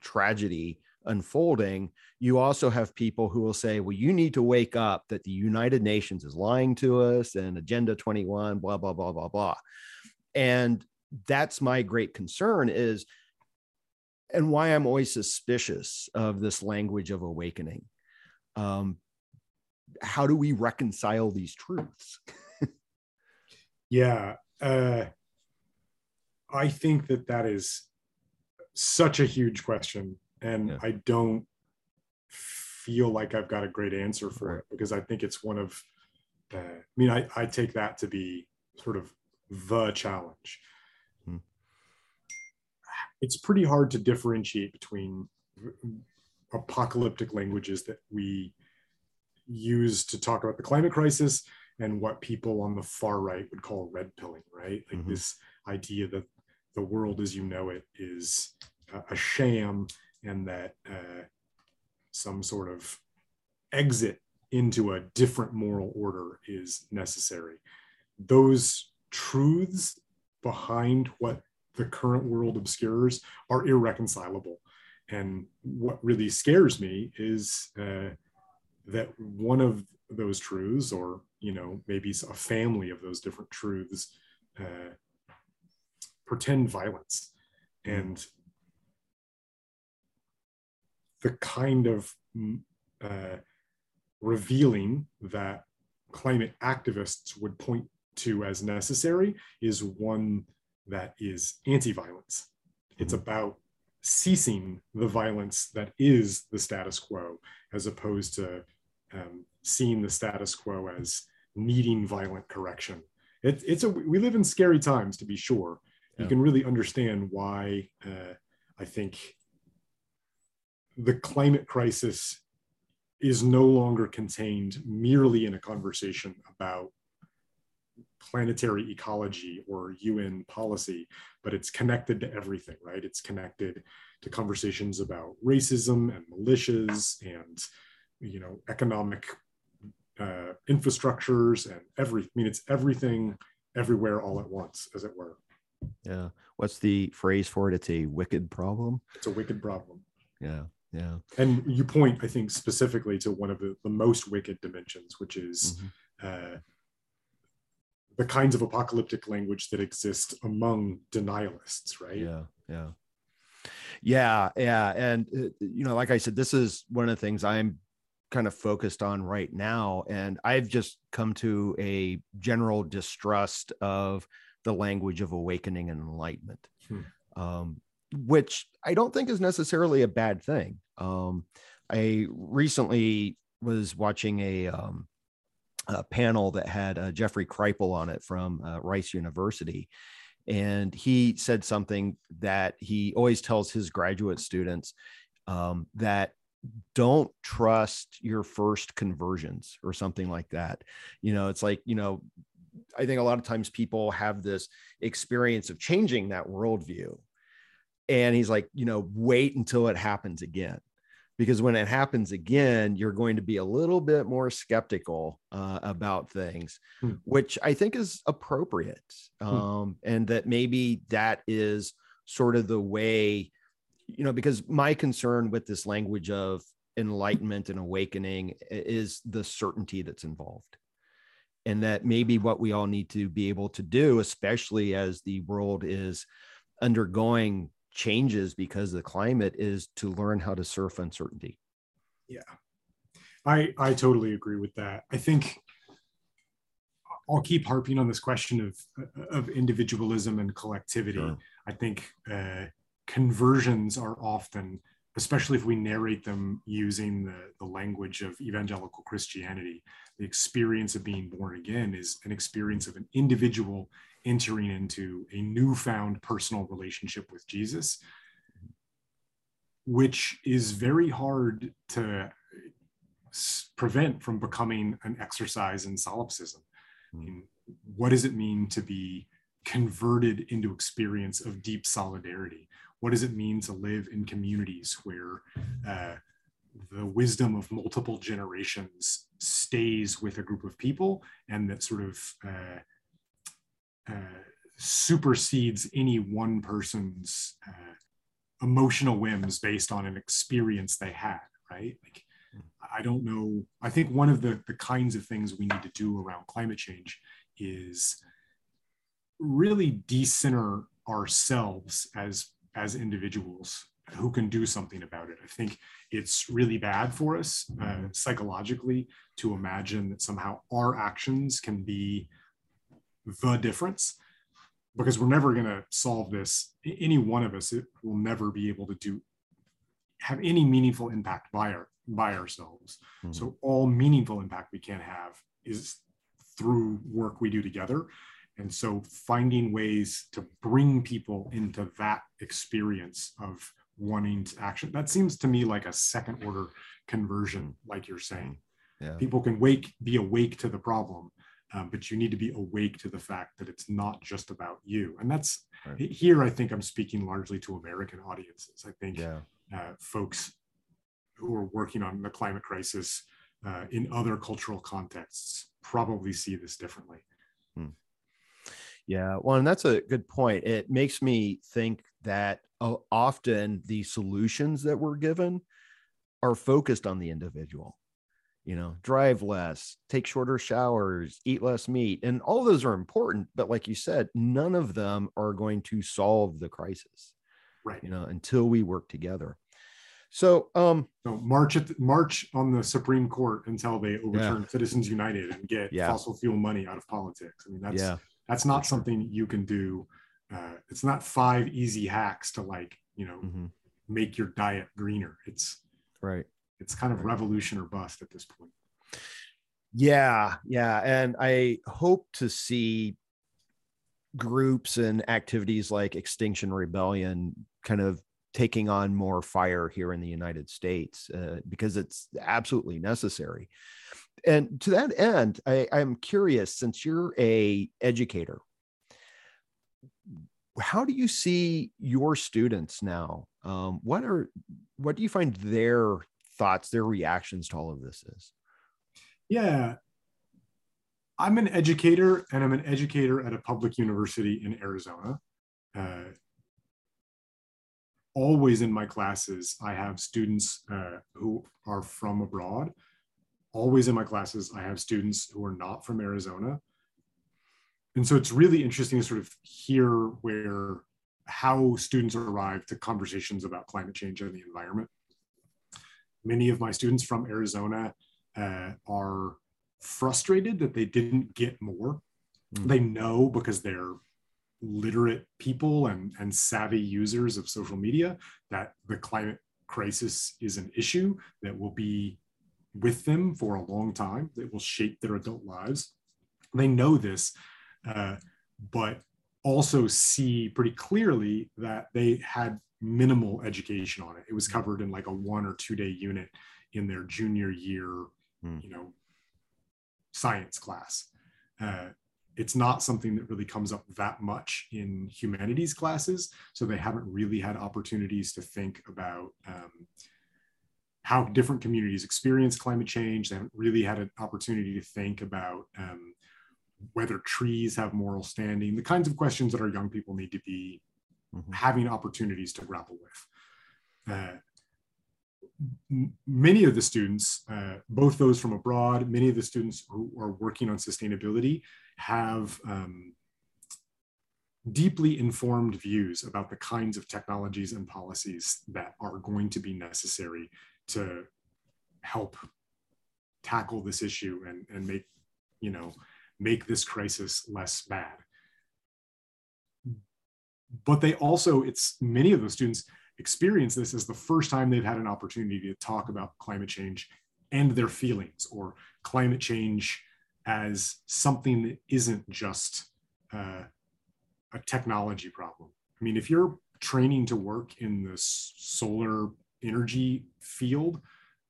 tragedy unfolding, you also have people who will say, well, you need to wake up that the United Nations is lying to us and Agenda 21, blah, blah, blah, blah, blah. And that's my great concern is, and why I'm always suspicious of this language of awakening. Um, how do we reconcile these truths? yeah. Uh, I think that that is such a huge question and yeah. I don't feel like I've got a great answer for right. it because I think it's one of, uh, I mean, I, I take that to be sort of the challenge. Hmm. It's pretty hard to differentiate between apocalyptic languages that we use to talk about the climate crisis and what people on the far right would call red pilling, right? Like mm-hmm. this idea that the world as you know it is a, a sham and that uh, some sort of exit into a different moral order is necessary. Those truths behind what the current world obscures are irreconcilable. And what really scares me is uh, that one of those truths, or you know, maybe a family of those different truths, uh, pretend violence and the kind of mm, uh, revealing that climate activists would point to as necessary is one that is anti-violence. It's mm-hmm. about ceasing the violence that is the status quo, as opposed to um, seeing the status quo as needing violent correction. It, it's a we live in scary times to be sure. Yeah. You can really understand why uh, I think the climate crisis is no longer contained merely in a conversation about planetary ecology or UN policy, but it's connected to everything, right? It's connected to conversations about racism and militias and you know economic uh, infrastructures and every. I mean, it's everything, everywhere, all at once, as it were. Yeah. What's the phrase for it? It's a wicked problem. It's a wicked problem. Yeah. Yeah. And you point, I think, specifically to one of the, the most wicked dimensions, which is mm-hmm. uh, the kinds of apocalyptic language that exist among denialists, right? Yeah. Yeah. Yeah. Yeah. And, uh, you know, like I said, this is one of the things I'm kind of focused on right now. And I've just come to a general distrust of the language of awakening and enlightenment. Hmm. Um, which I don't think is necessarily a bad thing. Um, I recently was watching a, um, a panel that had uh, Jeffrey Kripal on it from uh, Rice University. And he said something that he always tells his graduate students um, that don't trust your first conversions or something like that. You know, it's like, you know, I think a lot of times people have this experience of changing that worldview and he's like, you know, wait until it happens again. Because when it happens again, you're going to be a little bit more skeptical uh, about things, hmm. which I think is appropriate. Hmm. Um, and that maybe that is sort of the way, you know, because my concern with this language of enlightenment and awakening is the certainty that's involved and that maybe what we all need to be able to do especially as the world is undergoing changes because of the climate is to learn how to surf uncertainty. Yeah. I I totally agree with that. I think I'll keep harping on this question of of individualism and collectivity. Sure. I think uh, conversions are often, especially if we narrate them using the, the language of evangelical Christianity, the experience of being born again is an experience of an individual entering into a newfound personal relationship with Jesus, which is very hard to prevent from becoming an exercise in solipsism. Hmm. I mean, what does it mean to be converted into experience of deep solidarity? What does it mean to live in communities where uh, the wisdom of multiple generations stays with a group of people and that sort of uh, uh, supersedes any one person's uh, emotional whims based on an experience they had, right? Like, I don't know. I think one of the, the kinds of things we need to do around climate change is really decenter ourselves as as individuals who can do something about it. I think it's really bad for us uh, psychologically to imagine that somehow our actions can be the difference because we're never going to solve this any one of us it will never be able to do have any meaningful impact by our by ourselves mm-hmm. so all meaningful impact we can have is through work we do together and so finding ways to bring people into that experience of wanting to action that seems to me like a second order conversion like you're saying yeah. people can wake be awake to the problem um, but you need to be awake to the fact that it's not just about you. And that's right. here, I think I'm speaking largely to American audiences. I think yeah. uh, folks who are working on the climate crisis uh, in other cultural contexts probably see this differently. Hmm. Yeah, well, and that's a good point. It makes me think that often the solutions that we're given are focused on the individual you know, drive less, take shorter showers, eat less meat. And all those are important. But like you said, none of them are going to solve the crisis. Right. You know, until we work together. So, um, so march at the, march on the Supreme Court until they overturn yeah. Citizens United and get yeah. fossil fuel money out of politics. I mean, that's yeah, that's not something you can do. Uh, it's not five easy hacks to like you know mm-hmm. make your diet greener. It's right it's kind of revolution or bust at this point. Yeah, yeah, and I hope to see groups and activities like Extinction Rebellion kind of taking on more fire here in the United States uh, because it's absolutely necessary. And to that end, I, I'm curious, since you're a educator, how do you see your students now? Um, what are what do you find their thoughts, their reactions to all of this is. Yeah. I'm an educator and I'm an educator at a public university in Arizona. Uh, always in my classes, I have students uh, who are from abroad. Always in my classes, I have students who are not from Arizona. And so it's really interesting to sort of hear where how students arrive to conversations about climate change and the environment many of my students from Arizona uh, are frustrated that they didn't get more. Mm. They know because they're literate people and, and savvy users of social media that the climate crisis is an issue that will be with them for a long time, that will shape their adult lives. They know this, uh, but also see pretty clearly that they had minimal education on it. It was mm. covered in like a one or two day unit in their junior year, mm. you know, science class. Uh, it's not something that really comes up that much in humanities classes. So they haven't really had opportunities to think about um, how different communities experience climate change. They haven't really had an opportunity to think about um, whether trees have moral standing, the kinds of questions that our young people need to be mm-hmm. having opportunities to grapple with. Uh, m- many of the students, uh, both those from abroad, many of the students who are working on sustainability have um, deeply informed views about the kinds of technologies and policies that are going to be necessary to help tackle this issue and, and make, you know, make this crisis less bad. But they also it's many of those students experience this as the first time they've had an opportunity to talk about climate change and their feelings or climate change as something that isn't just uh, a technology problem. I mean if you're training to work in the solar energy field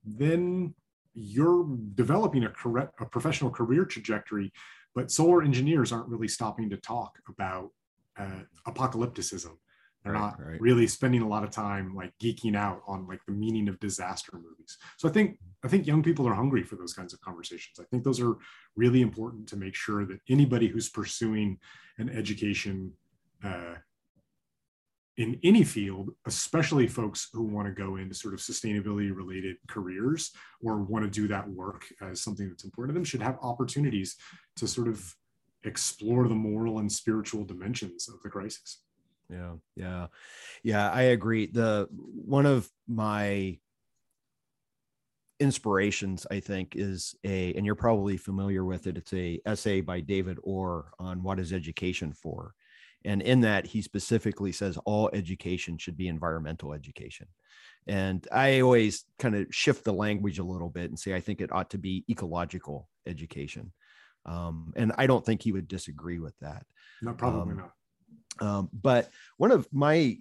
then you're developing a correct a professional career trajectory but solar engineers aren't really stopping to talk about uh, apocalypticism. They're right, not right. really spending a lot of time like geeking out on like the meaning of disaster movies. So I think I think young people are hungry for those kinds of conversations. I think those are really important to make sure that anybody who's pursuing an education uh, in any field, especially folks who want to go into sort of sustainability related careers or want to do that work as something that's important to them, should have opportunities to sort of explore the moral and spiritual dimensions of the crisis. Yeah yeah. Yeah i agree. The one of my inspirations i think is a and you're probably familiar with it it's a essay by david orr on what is education for and in that he specifically says all education should be environmental education and i always kind of shift the language a little bit and say i think it ought to be ecological education um, and I don't think he would disagree with that. No, probably um, not. Um, but one of my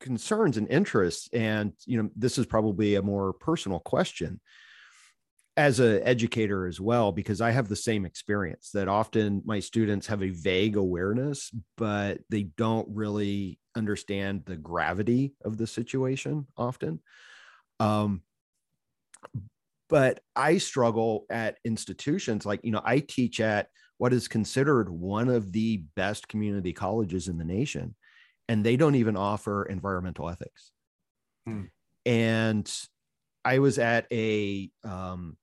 concerns and interests, and you know, this is probably a more personal question as an educator as well, because I have the same experience that often my students have a vague awareness, but they don't really understand the gravity of the situation often. Um, but I struggle at institutions like, you know, I teach at what is considered one of the best community colleges in the nation, and they don't even offer environmental ethics. Hmm. And I was at a um,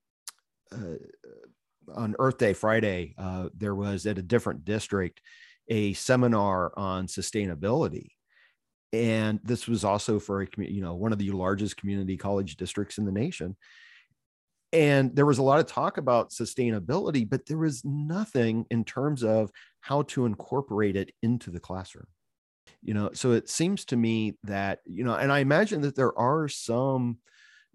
on Earth Day Friday, uh, there was at a different district a seminar on sustainability, and this was also for a you know one of the largest community college districts in the nation. And there was a lot of talk about sustainability, but there was nothing in terms of how to incorporate it into the classroom you know so it seems to me that you know and i imagine that there are some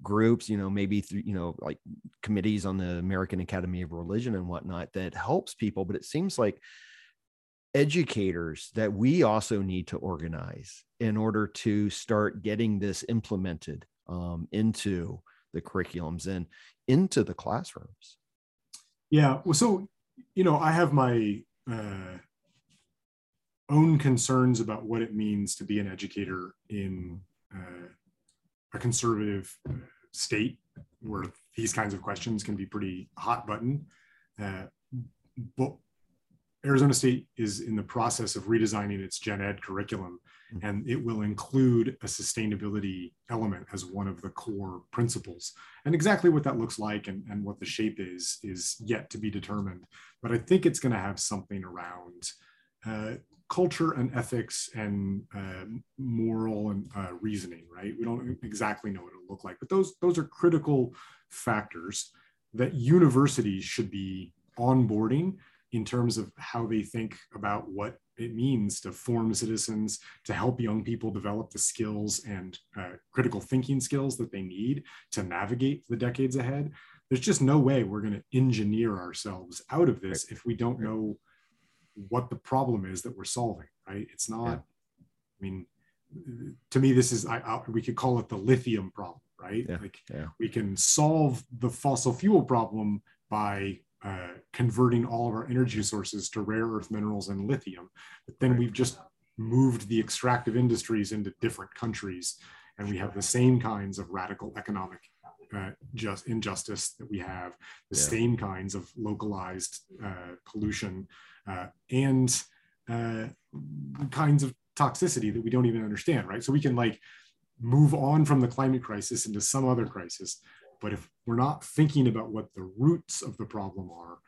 groups you know maybe through you know like committees on the american academy of religion and whatnot that helps people but it seems like educators that we also need to organize in order to start getting this implemented um, into the curriculums and into the classrooms. Yeah well so you know i have my uh, own concerns about what it means to be an educator in uh, a conservative state where these kinds of questions can be pretty hot button. Uh, but Arizona State is in the process of redesigning its gen ed curriculum, mm-hmm. and it will include a sustainability element as one of the core principles. And exactly what that looks like and, and what the shape is, is yet to be determined. But I think it's going to have something around uh, culture and ethics and uh, moral and uh, reasoning, right? We don't exactly know what it'll look like, but those those are critical factors that universities should be onboarding in terms of how they think about what it means to form citizens, to help young people develop the skills and uh, critical thinking skills that they need to navigate the decades ahead. There's just no way we're going to engineer ourselves out of this if we don't know what the problem is that we're solving, right? It's not, yeah. I mean, to me, this is, I, I, we could call it the lithium problem, right? Yeah. Like yeah. we can solve the fossil fuel problem by uh, converting all of our energy sources to rare earth minerals and lithium. But then right. we've just moved the extractive industries into different countries and we have the same kinds of radical economic uh, just injustice that we have the yeah. same kinds of localized uh, pollution and uh, kinds of toxicity that we don't even understand, right? So we can like move on from the climate crisis into some other crisis. But if we're not thinking about what the roots of the problem are,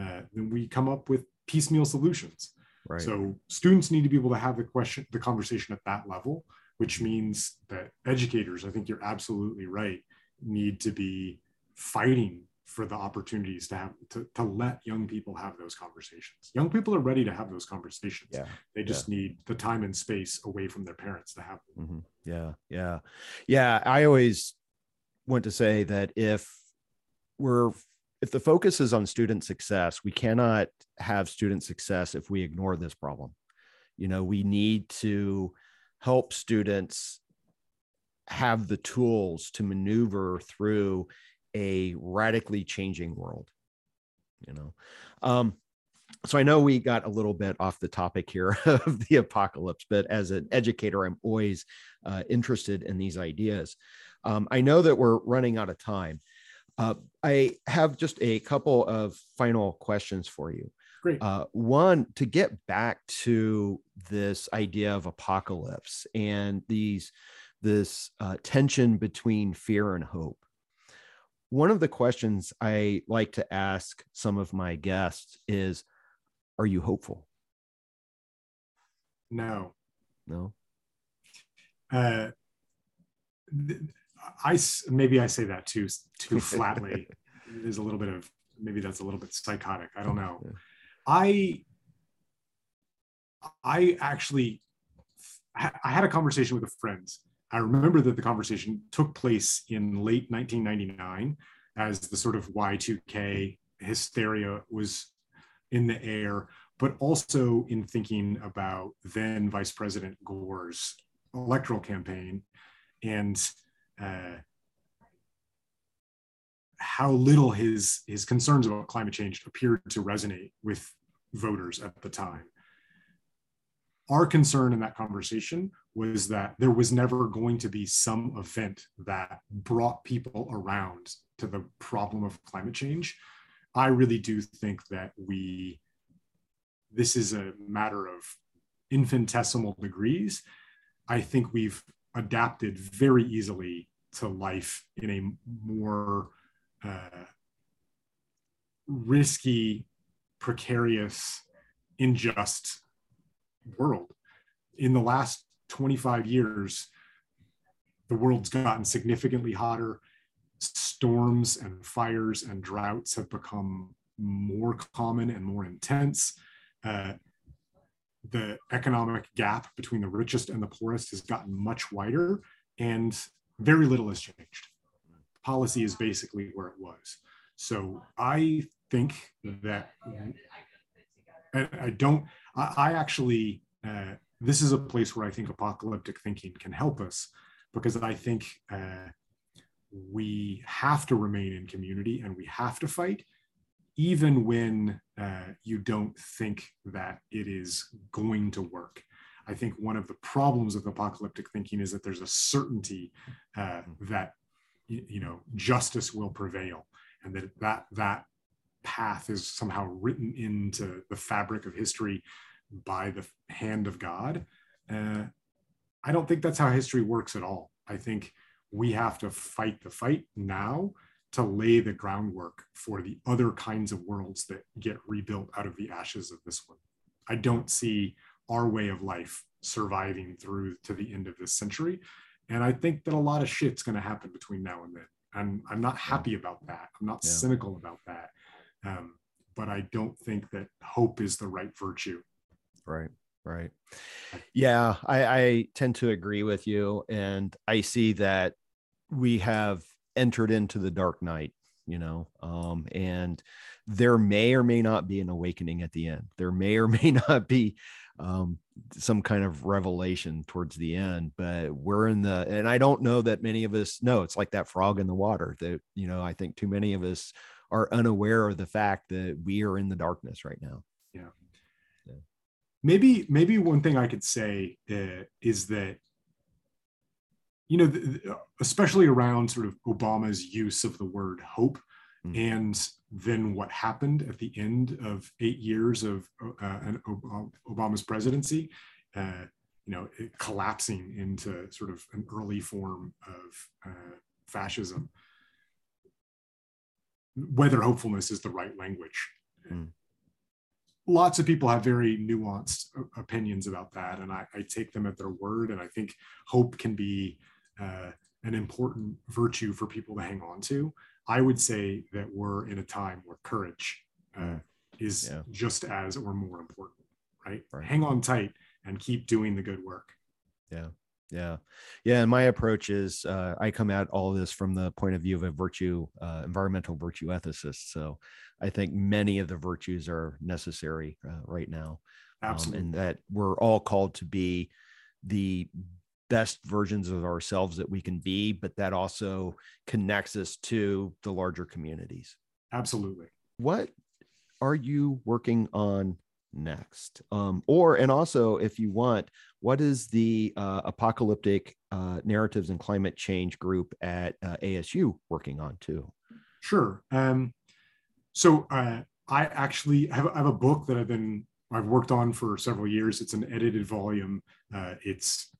uh, then we come up with piecemeal solutions. Right. So students need to be able to have the question, the conversation at that level, which means that educators, I think you're absolutely right, need to be fighting for the opportunities to have to, to let young people have those conversations. Young people are ready to have those conversations. Yeah. They just yeah. need the time and space away from their parents to have them. Mm-hmm. yeah. Yeah. Yeah. I always want to say that if we're if the focus is on student success we cannot have student success if we ignore this problem. You know we need to help students have the tools to maneuver through a radically changing world you know? Um so i know we got a little bit off the topic here of the apocalypse but as an educator i'm always uh, interested in these ideas. Um, i know that we're running out of time. Uh, i have just a couple of final questions for you. Great. Uh, one to get back to this idea of apocalypse and these this uh, tension between fear and hope one of the questions I like to ask some of my guests is Are you hopeful? No. No. Uh, I maybe I say that too too flatly. There's a little bit of maybe that's a little bit psychotic. I don't know. Yeah. I I actually I had a conversation with a friend I remember that the conversation took place in late 1999 as the sort of Y2K hysteria was in the air, but also in thinking about then Vice President Gore's electoral campaign and uh, how little his his concerns about climate change appeared to resonate with voters at the time. Our concern in that conversation was that there was never going to be some event that brought people around to the problem of climate change. I really do think that we, this is a matter of infinitesimal degrees. I think we've adapted very easily to life in a more uh, risky, precarious, unjust world. In the last 25 years, the world's gotten significantly hotter. Storms and fires and droughts have become more common and more intense. Uh, the economic gap between the richest and the poorest has gotten much wider, and very little has changed. Policy is basically where it was. So I think that I, I don't, I, I actually, uh, this is a place where I think apocalyptic thinking can help us because I think uh, we have to remain in community and we have to fight even when uh, you don't think that it is going to work. I think one of the problems of apocalyptic thinking is that there's a certainty uh, that you know justice will prevail, and that that that path is somehow written into the fabric of history by the hand of God. Uh, I don't think that's how history works at all. I think we have to fight the fight now to lay the groundwork for the other kinds of worlds that get rebuilt out of the ashes of this one. I don't see our way of life surviving through to the end of this century. And I think that a lot of shit's going to happen between now and then. And I'm not happy about that. I'm not yeah. cynical about that. Um, but I don't think that hope is the right virtue. Right. Right. Yeah, I, I tend to agree with you. And I see that we have entered into the dark night, you know, um, and there may or may not be an awakening at the end. There may or may not be um, some kind of revelation towards the end, but we're in the, and I don't know that many of us know it's like that frog in the water that, you know, I think too many of us are unaware of the fact that we are in the darkness right now. Yeah maybe maybe one thing i could say uh, is that you know especially around sort of obama's use of the word hope mm. and then what happened at the end of eight years of uh, obama's presidency uh, you know collapsing into sort of an early form of uh, fascism. Whether hopefulness is the right language. Mm lots of people have very nuanced opinions about that, and I, I, take them at their word. And I think hope can be uh, an important virtue for people to hang on to. I would say that we're in a time where courage uh, is yeah. just as or more important, right? right? Hang on tight and keep doing the good work. Yeah. Yeah. Yeah. And my approach is uh, I come at all this from the point of view of a virtue, uh, environmental virtue ethicist. So I think many of the virtues are necessary uh, right now. Absolutely. Um, and that we're all called to be the best versions of ourselves that we can be, but that also connects us to the larger communities. Absolutely. What are you working on next? Um, or, and also, if you want, what is the uh, apocalyptic uh, narratives and climate change group at uh, ASU working on too? Sure. Um, so uh, I actually have, I have, a book that I've been I've worked on for several years. It's an edited volume. Uh, it's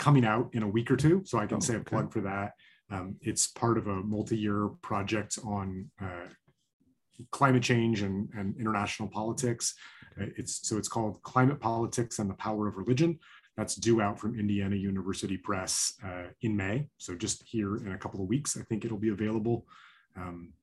coming out in a week or two, so I can oh, say a plug for that. Um, it's part of a multi-year project on uh, climate change and, and international politics. Uh, it's so it's called Climate Politics and the Power of Religion. That's due out from Indiana University Press uh, in May. So just here in a couple of weeks, I think it'll be available. Um,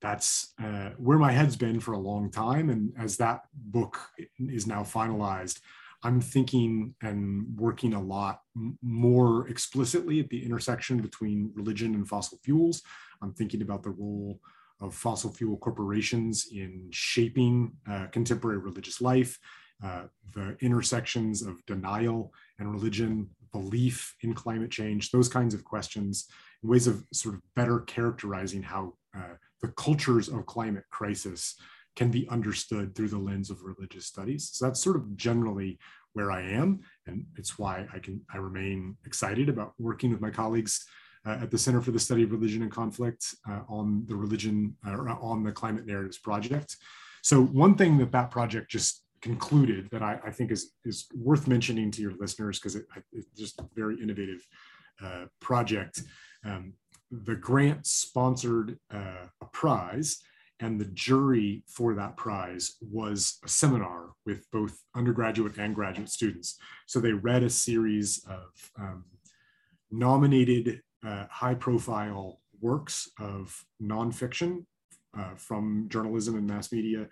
that's uh, where my head's been for a long time. And as that book is now finalized, I'm thinking and working a lot more explicitly at the intersection between religion and fossil fuels. I'm thinking about the role of fossil fuel corporations in shaping uh, contemporary religious life, uh, the intersections of denial and religion, belief in climate change, those kinds of questions, ways of sort of better characterizing how uh, the cultures of climate crisis can be understood through the lens of religious studies. So that's sort of generally where I am, and it's why I can I remain excited about working with my colleagues uh, at the Center for the Study of Religion and Conflict uh, on the religion uh, on the Climate Narratives Project. So one thing that that project just concluded that I, I think is is worth mentioning to your listeners because it, it's just a very innovative uh, project. Um, the grant sponsored uh, a prize And the jury for that prize was a seminar with both undergraduate and graduate students. So they read a series of um, nominated uh, high profile works of nonfiction uh, from journalism and mass media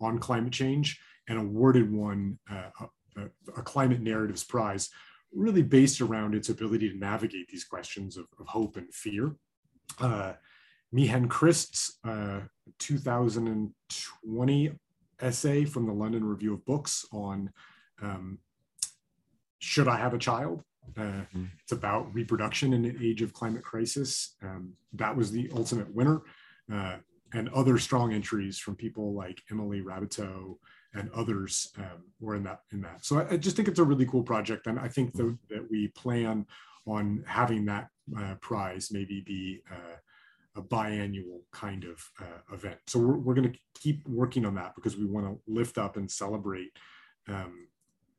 on climate change and awarded one uh, a, a, climate narratives prize really based around its ability to navigate these questions of, of hope and fear. Uh, Meehan Crist's uh, 2020 essay from the London Review of Books on um, Should I Have a Child? Uh, mm. It's about reproduction in an age of climate crisis. Um, that was the ultimate winner. Uh, and other strong entries from people like Emily Raboteau and others um, were in that in that. So I, I, just think it's a really cool project, and I think the, that we plan on having that uh, prize maybe be uh, a biannual kind of uh, event. So we're, we're going to keep working on that because we want to lift up and celebrate um,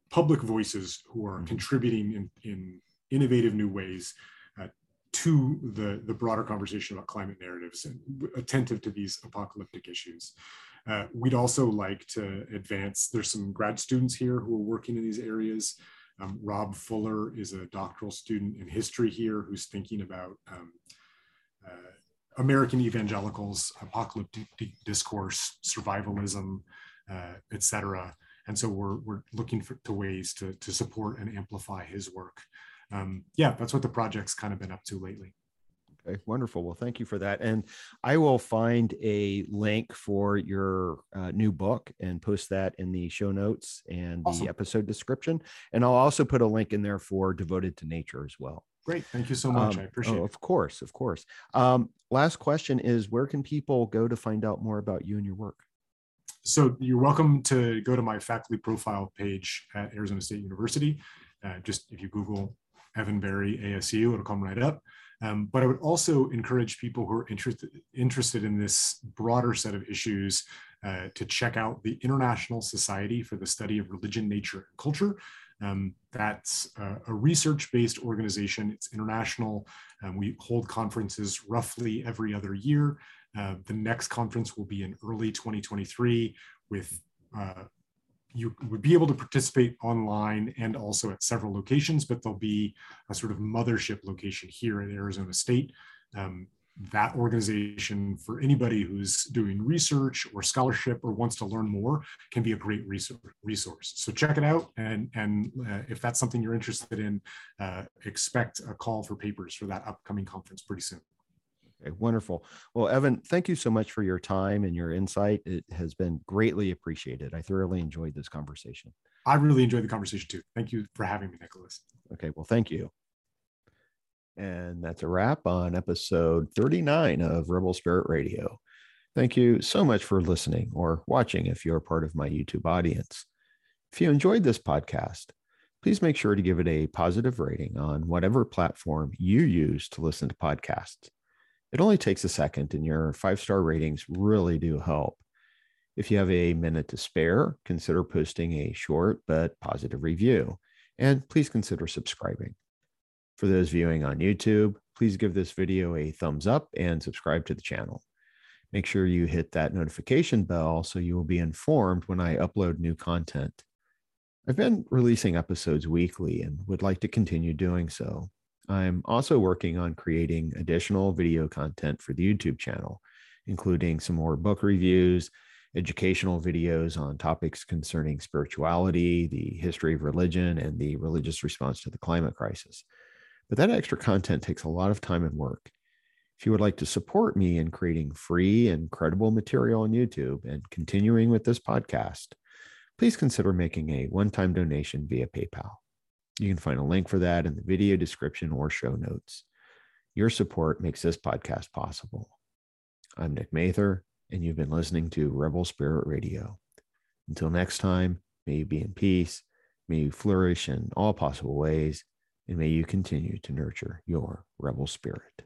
public voices who are mm-hmm. contributing in, in innovative new ways to the, the broader conversation about climate narratives and attentive to these apocalyptic issues. Uh, we'd also like to advance, there's some grad students here who are working in these areas. Um, Rob Fuller is a doctoral student in history here who's thinking about um, uh, American evangelicals, apocalyptic discourse, survivalism, uh, etc. And so we're, we're looking for to ways to, to support and amplify his work. Um, yeah, that's what the project's kind of been up to lately. Okay, wonderful. Well, thank you for that. And I will find a link for your uh, new book and post that in the show notes and awesome. the episode description. And I'll also put a link in there for Devoted to Nature as well. Great. Thank you so much. Um, I appreciate oh, it. Of course. Of course. Um, last question is where can people go to find out more about you and your work? So you're welcome to go to my faculty profile page at Arizona State University. Uh, just if you Google Evan Berry ASU, it'll come right up. Um, but I would also encourage people who are interested interested in this broader set of issues uh, to check out the International Society for the Study of Religion, Nature, and Culture. Um, that's a, a research-based organization. It's international. Um, we hold conferences roughly every other year. Uh, the next conference will be in early 2023 with uh, you would be able to participate online and also at several locations, but there'll be a sort of mothership location here in Arizona State. Um, that organization for anybody who's doing research or scholarship or wants to learn more can be a great resource. So check it out. And, and uh, if that's something you're interested in, uh, expect a call for papers for that upcoming conference pretty soon. Okay, wonderful. Well, Evan, thank you so much for your time and your insight. It has been greatly appreciated. I thoroughly enjoyed this conversation. I really enjoyed the conversation too. Thank you for having me, Nicholas. Okay, well, thank you. And that's a wrap on episode 39 of Rebel Spirit Radio. Thank you so much for listening or watching if you're part of my YouTube audience. If you enjoyed this podcast, please make sure to give it a positive rating on whatever platform you use to listen to podcasts. It only takes a second, and your five star ratings really do help. If you have a minute to spare, consider posting a short but positive review, and please consider subscribing. For those viewing on YouTube, please give this video a thumbs up and subscribe to the channel. Make sure you hit that notification bell so you will be informed when I upload new content. I've been releasing episodes weekly and would like to continue doing so. I'm also working on creating additional video content for the YouTube channel, including some more book reviews, educational videos on topics concerning spirituality, the history of religion, and the religious response to the climate crisis. But that extra content takes a lot of time and work. If you would like to support me in creating free and credible material on YouTube and continuing with this podcast, please consider making a one time donation via PayPal. You can find a link for that in the video description or show notes. Your support makes this podcast possible. I'm Nick Mather, and you've been listening to Rebel Spirit Radio. Until next time, may you be in peace, may you flourish in all possible ways, and may you continue to nurture your rebel spirit.